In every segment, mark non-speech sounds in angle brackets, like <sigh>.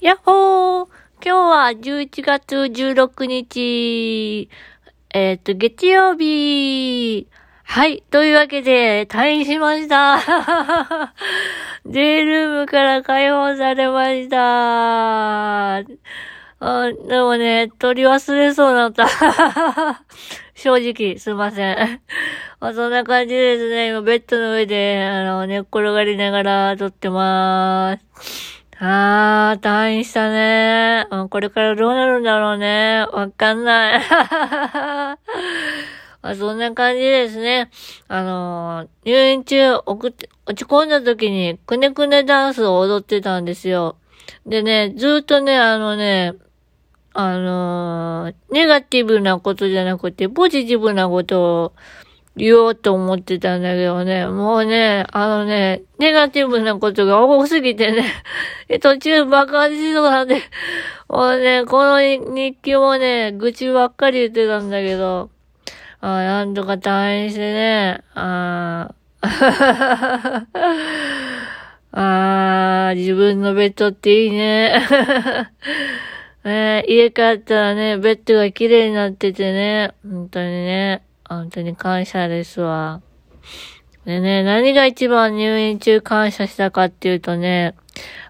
やっほー今日は11月16日、えっ、と、月曜日。はい。というわけで、退院しました。<laughs> デイルームから解放されました。あでもね、取り忘れそうになった。<laughs> 正直、すいません。まあ、そんな感じですね。今、ベッドの上で、あの、寝っ転がりながら撮ってまーす。あー、退院したね。これからどうなるんだろうね。わかんない。<laughs> まあそんな感じですね。あのー、入院中、落ち込んだ時に、くねくねダンスを踊ってたんですよ。でね、ずっとね、あのね、あのー、ネガティブなことじゃなくて、ポジティブなことを言おうと思ってたんだけどね、もうね、あのね、ネガティブなことが多すぎてね、<laughs> 途中爆発しそうなんで、もうね、この日記もね、愚痴ばっかり言ってたんだけど、あなんとか退院してね、あ <laughs> あ自分のベッドっていいね。<laughs> ね家帰ったらね、ベッドが綺麗になっててね、本当にね。本当に感謝ですわ。でね、何が一番入院中感謝したかっていうとね、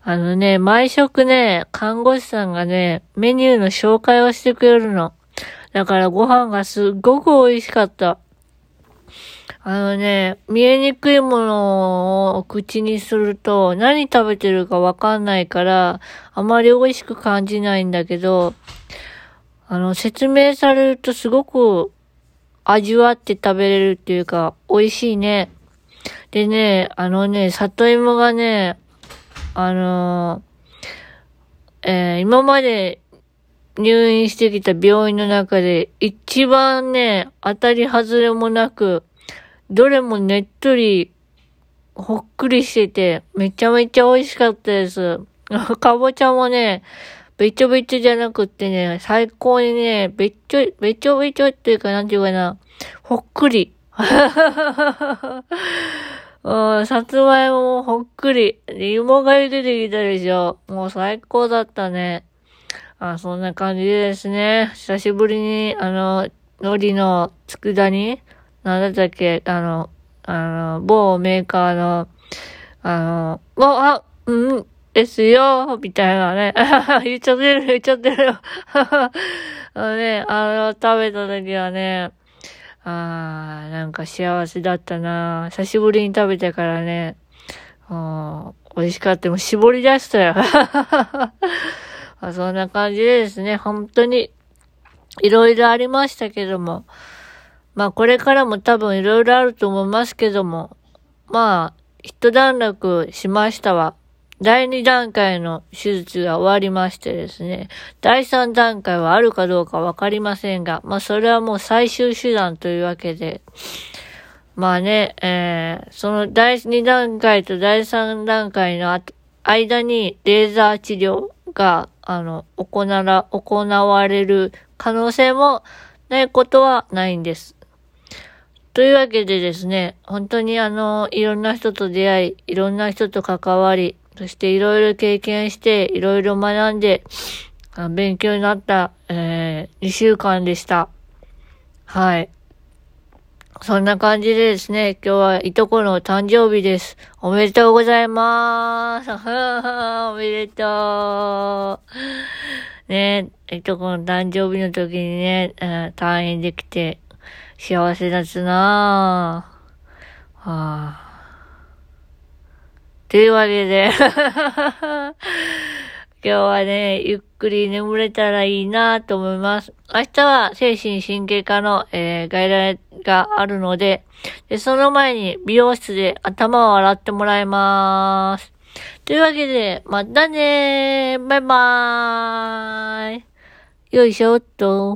あのね、毎食ね、看護師さんがね、メニューの紹介をしてくれるの。だからご飯がすっごく美味しかった。あのね、見えにくいものを口にすると何食べてるかわかんないから、あまり美味しく感じないんだけど、あの、説明されるとすごく味わって食べれるっていうか、美味しいね。でね、あのね、里芋がね、あのー、えー、今まで入院してきた病院の中で一番ね、当たり外れもなく、どれもねっとり、ほっくりしてて、めちゃめちゃ美味しかったです。<laughs> かぼちゃもね、べちょべちょじゃなくってね、最高にね、べっちょ、べちょべちょっていうか、なんていうかな、ほっくり。<laughs> うん、さつまいももほっくり。芋がゆ出てきたでしょ。もう最高だったね。あ、そんな感じでですね。久しぶりに、あの、海苔の佃煮なんだったっけあの、あの、某メーカーの、あの、もう、あ、うん、ですよ、みたいなね。<laughs> 言っちゃってる、言っちゃってるよ。<laughs> あのね、あの、食べた時はね、あー、なんか幸せだったな久しぶりに食べたからね、あ美味しかった。もう絞り出したよ。<laughs> あそんな感じでですね、本当に、いろいろありましたけども、まあこれからも多分いろいろあると思いますけども、まあ、一段落しましたわ。第2段階の手術が終わりましてですね、第3段階はあるかどうかわかりませんが、まあそれはもう最終手段というわけで、まあね、えー、その第2段階と第3段階の間にレーザー治療が、あの、行わ、行われる可能性もないことはないんです。というわけでですね、本当にあの、いろんな人と出会い、いろんな人と関わり、そしていろいろ経験して、いろいろ学んで、勉強になった、えー、2週間でした。はい。そんな感じでですね、今日はいとこの誕生日です。おめでとうございまーす。<laughs> おめでとう。ねいとこの誕生日の時にね、退院できて幸せだったなぁ。はあというわけで <laughs> 今日はね、ゆっくり眠れたらいいなと思います。明日は精神神経科の、えー、外来があるのでで、その前に美容室で頭を洗ってもらいます。というわけで、またねーバイバーイよいしょっと。